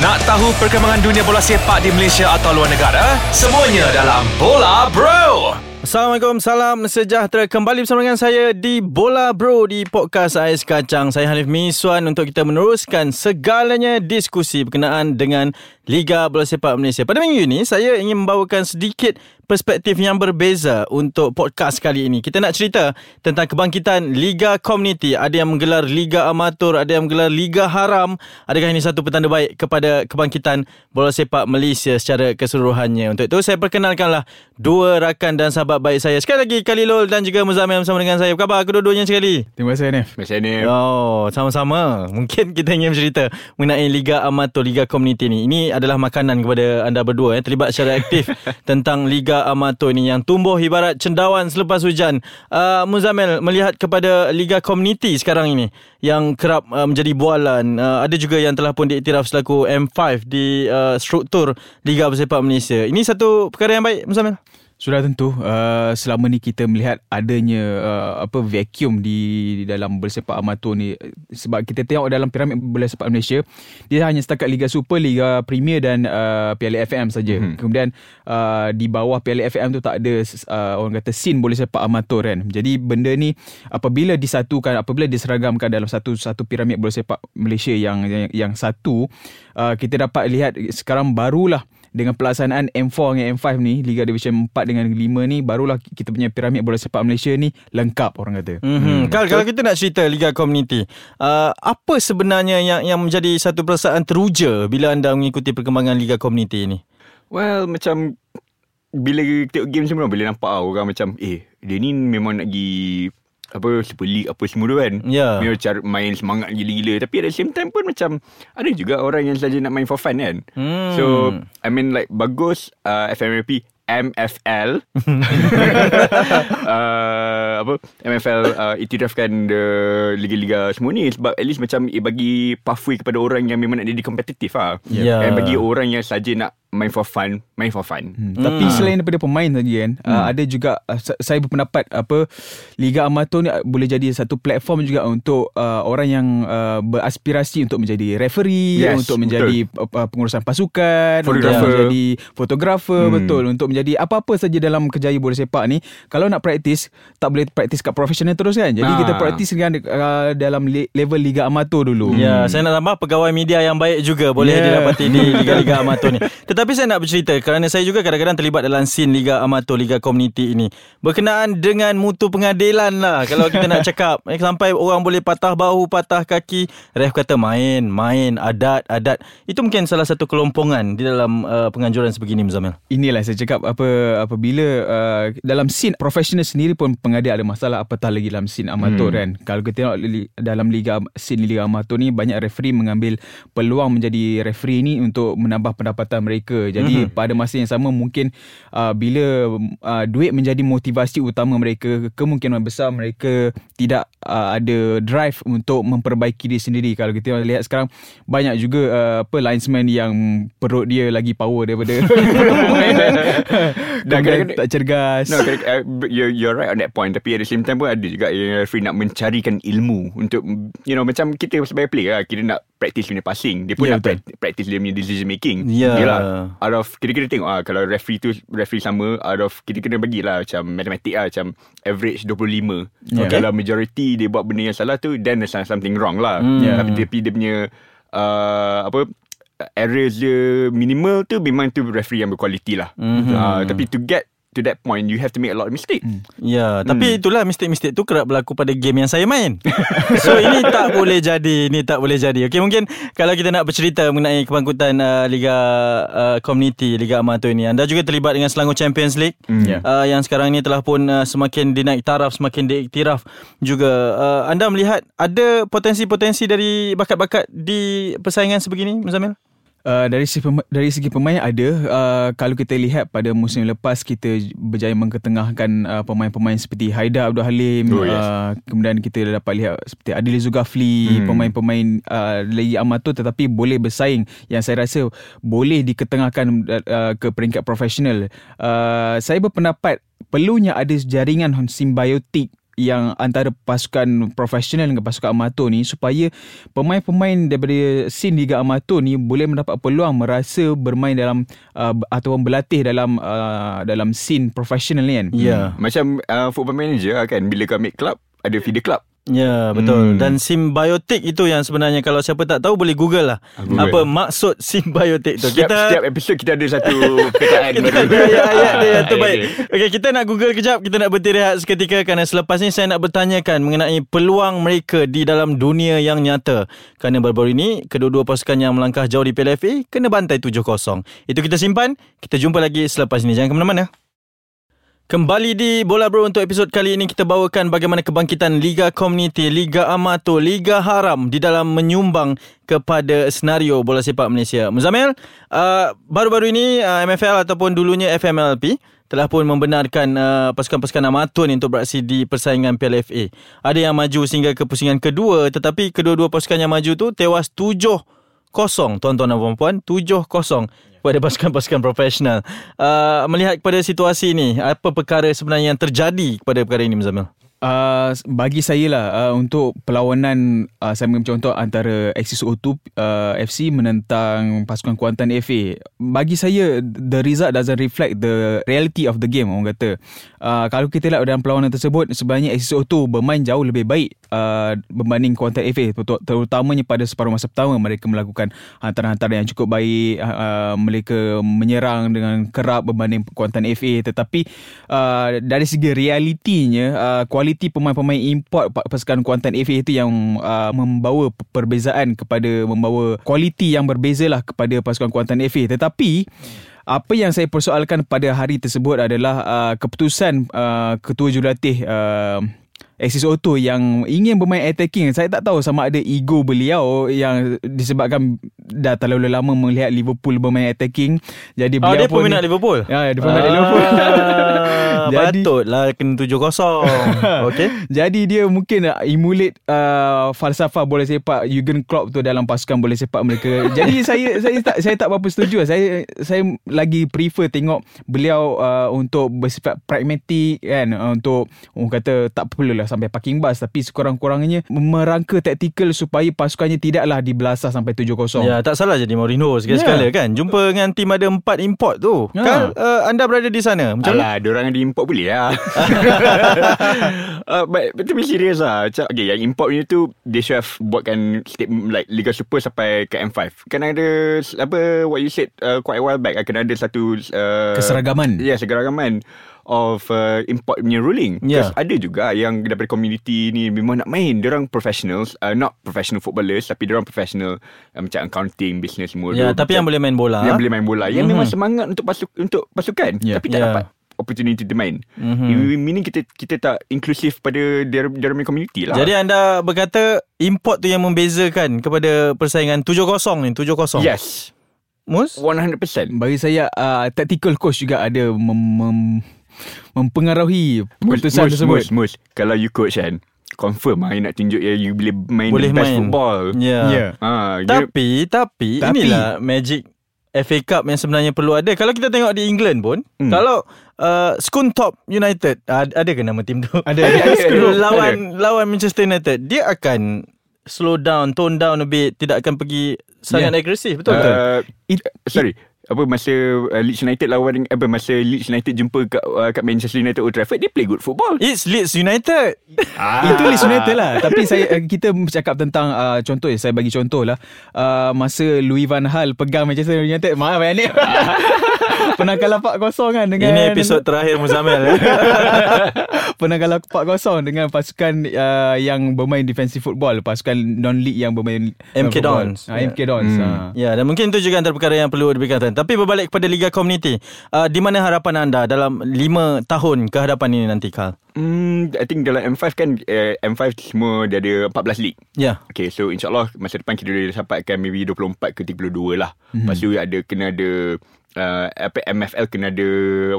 Nak tahu perkembangan dunia bola sepak di Malaysia atau luar negara? Semuanya dalam Bola Bro. Assalamualaikum, salam sejahtera kembali bersama dengan saya di Bola Bro di podcast Ais Kacang. Saya Hanif Miswan untuk kita meneruskan segalanya diskusi berkenaan dengan Liga Bola Sepak Malaysia. Pada minggu ini, saya ingin membawakan sedikit perspektif yang berbeza untuk podcast kali ini. Kita nak cerita tentang kebangkitan Liga Community. Ada yang menggelar Liga Amatur, ada yang menggelar Liga Haram. Adakah ini satu petanda baik kepada kebangkitan bola sepak Malaysia secara keseluruhannya? Untuk itu, saya perkenalkanlah dua rakan dan sahabat baik saya. Sekali lagi, Khalilul dan juga Muzamil bersama dengan saya. Apa khabar kedua-duanya sekali? Terima kasih, Nef. Macam ni. Oh, sama-sama. Mungkin kita ingin cerita mengenai Liga Amatur, Liga Community ni. Ini adalah makanan kepada anda berdua eh, terlibat secara aktif tentang Liga Amatur ni yang tumbuh ibarat cendawan selepas hujan. Uh, Muzamil melihat kepada Liga Community sekarang ini yang kerap uh, menjadi bualan. Uh, ada juga yang telah pun diiktiraf selaku M5 di uh, struktur Liga Bersepak Malaysia. Ini satu perkara yang baik Muzamil. Sudah tentu uh, selama ni kita melihat adanya uh, apa vacuum di, di dalam bola sepak amatur ni sebab kita tengok dalam piramid bola sepak Malaysia dia hanya setakat Liga Super, Liga Premier dan uh, Piala FM saja. Hmm. Kemudian uh, di bawah Piala FM tu tak ada uh, orang kata scene bola sepak amatur kan. Jadi benda ni apabila disatukan, apabila diseragamkan dalam satu satu piramid bola sepak Malaysia yang yang, yang satu uh, kita dapat lihat sekarang barulah dengan pelaksanaan M4 dengan M5 ni Liga Division 4 dengan 5 ni barulah kita punya piramid bola sepak Malaysia ni lengkap orang kata. Mm-hmm. Hmm. Kalau, kalau kita nak cerita Liga Community, uh, apa sebenarnya yang yang menjadi satu perasaan teruja bila anda mengikuti perkembangan Liga Community ni? Well, macam bila tengok game semua bila nampak orang macam eh dia ni memang nak pergi apa Super League apa semua tu kan. Ya. Memang cara main semangat gila-gila tapi at the same time pun macam ada juga orang yang saja nak main for fun kan. Hmm. So I mean like bagus uh, FMRP MFL uh, apa MFL uh, itirafkan the liga-liga semua ni sebab at least macam eh, bagi pathway kepada orang yang memang nak jadi kompetitif ah. Ya. And bagi orang yang saja nak main for fun, main for fun. Hmm. Tapi selain daripada pemain tadi kan, hmm. uh, ada juga uh, saya berpendapat apa Liga Amatur ni boleh jadi satu platform juga untuk uh, orang yang uh, beraspirasi untuk menjadi referee, Yes, untuk menjadi uh, pengurusan pasukan, untuk menjadi fotografer, Hmm. betul, untuk menjadi apa-apa saja dalam kejayaan bola sepak ni. Kalau nak praktis, tak boleh praktis kat profesional terus kan. Jadi Ah. kita praktis dengan uh, dalam le- level Liga Amatur dulu. Ya, saya nak tambah pegawai media yang baik juga boleh Yeah. didapati di Liga-Liga Amatur ni. Tetapi saya nak bercerita kerana saya juga kadang-kadang terlibat dalam scene Liga Amatur, Liga Community ini. Berkenaan dengan mutu pengadilan lah kalau kita nak cakap. Eh, Sampai orang boleh patah bahu, patah kaki. Ref kata main, main, adat, adat. Itu mungkin salah satu kelompongan di dalam uh, penganjuran sebegini Muzamil. Inilah saya cakap apa apabila uh, dalam scene profesional sendiri pun pengadil ada masalah apatah lagi dalam scene amatur hmm. kan. Kalau kita tengok li, dalam liga scene liga amatur ni banyak referee mengambil peluang menjadi referee ni untuk menambah pendapatan mereka. Jadi hmm. pada masa yang sama mungkin uh, bila uh, duit menjadi motivasi utama mereka kemungkinan besar mereka tidak uh, ada drive untuk memperbaiki diri sendiri. Kalau kita lihat sekarang banyak juga uh, apa linesman yang perut dia lagi power daripada Dan kadang-kadang- tak cergas. No, correct, uh, you're, you're right on that point. Tapi at the same time pun ada juga yang referee nak mencarikan ilmu untuk, you know, macam kita sebagai player lah, kita nak practice punya passing. Dia pun yeah, nak betul. pra- practice dia punya decision making. Ya. Yelah, out of, kita kena tengok lah, kalau referee tu, referee sama, out of, kita kena bagilah macam matematik lah, macam average 25. Ya. Okay. Kalau majority dia buat benda yang salah tu, then there's something wrong lah. Hmm. Ya. Tapi, tapi dia punya, uh, apa, errors dia minimal tu memang tu referee yang berkualiti lah. Mhm. Uh, tapi to get to that point you have to make a lot of mistake. Ya, tapi itulah mistik-mistik tu kerap berlaku pada game yang saya main. so ini tak boleh jadi, ini tak boleh jadi. Okey, mungkin kalau kita nak bercerita mengenai kebangkitan uh, Liga uh, Community, Liga Amatur ini. Anda juga terlibat dengan Selangor Champions League. Ya. Uh, yang sekarang ini telah pun uh, semakin dinaik taraf, semakin diiktiraf juga. Uh, anda melihat ada potensi-potensi dari bakat-bakat di persaingan sebegini, Muzamil? Uh, dari segi pemain, dari segi pemain ada uh, kalau kita lihat pada musim lepas kita berjaya mengketengahkan uh, pemain-pemain seperti Haidar Abdul Halim Oh, yes. uh, kemudian kita dapat lihat seperti Adil Zulkafli Hmm. pemain-pemain uh, lagi amatur tetapi boleh bersaing yang saya rasa boleh diketengahkan uh, ke peringkat profesional uh, saya berpendapat perlunya ada jaringan simbiotik yang antara pasukan profesional dengan pasukan amatur ni supaya pemain-pemain daripada scene Liga Amatur ni boleh mendapat peluang merasa bermain dalam uh, ataupun berlatih dalam uh, dalam scene profesional ni kan. Ya. Macam uh, football manager lah kan bila kau make club ada feeder club. Ya betul. Hmm. Dan simbiotik itu yang sebenarnya Kalau siapa tak tahu Boleh google lah. Google. Apa maksud simbiotik tu? Setiap, Kita setiap episod kita ada satu perkataan kita baru. ada ayat-ayat dia yang terbaik Okay. Okey kita nak google kejap. Kita nak berhenti rehat seketika Kerana selepas ni Saya nak bertanyakan Mengenai peluang mereka Di dalam dunia yang nyata. Kerana baru-baru ini Kedua-dua pasukan yang melangkah jauh di PLFA Kena bantai 7-0 Itu kita simpan. Kita jumpa lagi selepas ini. Jangan ke mana-mana Kembali di Bola Bro untuk episod kali ini kita bawakan bagaimana kebangkitan Liga Komuniti, Liga Amatur, Liga Haram di dalam menyumbang kepada senario bola sepak Malaysia. Muzamil, uh, baru-baru ini uh, MFL ataupun dulunya FMLP telah pun membenarkan uh, pasukan-pasukan amatur ni untuk beraksi di persaingan PLFA. Ada yang maju sehingga ke pusingan kedua tetapi kedua-dua pasukan yang maju tu tewas tujuh kosong tuan-tuan dan puan-puan. tujuh kosong kepada pasukan-pasukan profesional. Uh, melihat kepada situasi ini apa perkara sebenarnya yang terjadi kepada perkara ini Muzamil Uh, bagi saya lah uh, untuk perlawanan uh, saya ambil contoh antara Axis O2 uh, FC menentang pasukan Kuantan FA bagi saya the result doesn't reflect the reality of the game orang kata. Uh, kalau kita lihat dalam perlawanan tersebut sebenarnya Axis O2 bermain jauh lebih baik uh, berbanding Kuantan FA terutamanya pada separuh masa pertama mereka melakukan hantaran-hantaran yang cukup baik uh, mereka menyerang dengan kerap berbanding Kuantan FA tetapi uh, dari segi realitinya uh, kualiti pemain-pemain import pasukan Kuantan FA itu yang uh, membawa perbezaan kepada membawa kualiti yang berbeza lah kepada pasukan Kuantan FA tetapi apa yang saya persoalkan pada hari tersebut adalah uh, keputusan uh, ketua jurulatih uh, Axis Auto yang ingin bermain attacking. Saya tak tahu sama ada ego beliau yang disebabkan dah terlalu lama melihat Liverpool bermain attacking jadi oh, beliau dia pun peminat Liverpool Ya, dia peminat Liverpool. Jadi- Patutlah kena 7-0 Okay Jadi dia mungkin nak emulate uh, falsafah bola sepak Jurgen Klopp tu dalam pasukan bola sepak mereka. Jadi saya saya tak saya tak berapa setuju. lah. Saya saya lagi prefer tengok beliau uh, untuk bersifat pragmatik kan uh, untuk orang kata tak perlulah sampai parking bus tapi sekurang-kurangnya merangka taktikal supaya pasukannya tidaklah dibelasah sampai 7-0. Ya, tak salah jadi Mourinho sekali-sekala Ya. kan. Jumpa dengan tim ada empat import tu. Ya. Kan uh, anda berada di sana. Macam mana? Alah, diorang yang diimport boleh lah. uh, but, but to be serious lah. Macam, okay, yang import ni tu, they should have buatkan statement like Liga Super sampai ke M5. Kan ada, apa, what you said uh, quite a while back, akan ada satu... Uh, Keseragaman. Ya, yeah, keseragaman of uh, import punya ruling. Yeah. Because ada juga yang daripada community ni memang nak main. Diorang professionals, uh, not professional footballers, tapi diorang professional uh, macam accounting, business semua. Ya, tu. tapi yang boleh main bola. yang boleh main bola Yang Mhm. memang semangat untuk pasuk untuk pasukan Ya. Tapi tak Ya. dapat opportunity to main Mhm. Meaning kita kita tak inklusif pada dia dia punya community lah Jadi anda berkata import tu yang membezakan kepada persaingan 7-0 ni, 7-0. Yes Mus? 100% Bagi saya uh, tactical coach juga ada mem, mem, mempengaruhi keputusan mus, tersebut. mus, mus. Kalau you coach kan Confirm lah nak tunjuk ya, You boleh main Boleh the best main. football Ya. Ya. ha, you, Tapi, tapi, Tapi- inilah magic FA Cup yang sebenarnya perlu ada. Kalau kita tengok di England pun, Hmm. kalau uh, Scunthorpe United, ada, ada ke nama tim tu? Ada. Lawan lawan Manchester United, dia akan slow down, tone down a bit, tidak akan pergi sangat Yeah. agresif, betul uh, It, Sorry apa masa uh, Leeds United lawan apa masa Leeds United jumpa kat uh, kat Manchester United Old Trafford dia play good football. It's Leeds United. Ah. Itu Leeds United lah Tapi saya eh, kita bercakap tentang uh, Contoh ya Saya bagi contoh lah uh, Masa Louis Van Gaal Pegang Manchester United Maaf ya ni Pernah kalah 4-0 kan dengan Ini episod terakhir Muzamil. eh. Pernah kalah 4-0 Dengan pasukan uh, Yang bermain defensive football Pasukan non-league Yang bermain uh, MK football. Dons. ah, MK Dons Hmm. ah. Ya, dan mungkin itu juga antara perkara yang perlu diberikan. Tapi berbalik kepada Liga Community, uh, di mana harapan anda dalam 5 tahun kehadapan ini nanti, Carl? Hmm, I think dalam M5 kan uh, M5 semua dia ada 14 league. Ya. Okay, so insyaAllah masa depan kita boleh dapatkan maybe 24 ke 32 lah. Mm-hmm. Lepas tu ada kena ada uh, apa MFL kena ada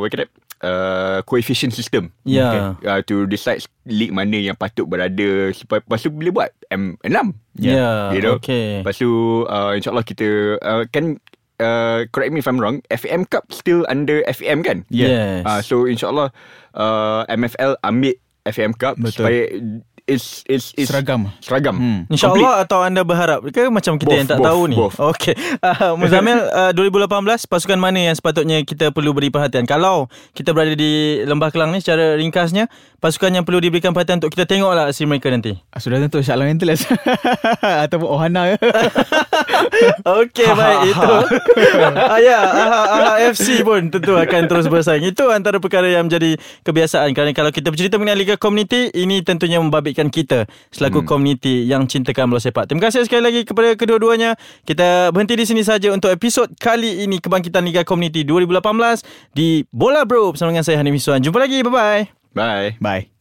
apa kata uh, coefficient system. Ya. Okay. Uh, to decide league mana yang patut berada. Supaya, lepas tu boleh buat M6. Ya, You know? okay. Lepas tu uh, insyaAllah kita uh, kan uh, correct me if I'm wrong, FAM Cup still under FAM kan? Yes. Uh, so insyaAllah uh, MFL ambil FAM Cup Betul. supaya it's it's, it's Seragam. seragam. Hmm. InsyaAllah atau anda berharap ke macam kita Both, yang tak both, tahu ni? both. Okey. Uh, Muzamil, uh, 2018 pasukan mana yang sepatutnya kita perlu beri perhatian? Kalau kita berada di Lembah Kelang ni secara ringkasnya, pasukan yang perlu diberikan perhatian untuk kita tengoklah aksi mereka nanti. Ah, Sudah tentu Shah Alam Antlers Ataupun Ohana Okey baik itu. ah, ya, AHA FC pun tentu akan terus bersaing. Itu antara perkara yang menjadi kebiasaan kerana kalau kita bercerita mengenai liga komuniti ini tentunya membabitkan kita selaku hmm. komuniti yang cintakan bola sepak. Terima kasih sekali lagi kepada kedua-duanya. Kita berhenti di sini saja untuk episod kali ini kebangkitan Liga Komuniti 2018 di Bola Bro bersama dengan saya Hanif Miswan. Jumpa lagi. Bye bye. Bye. Bye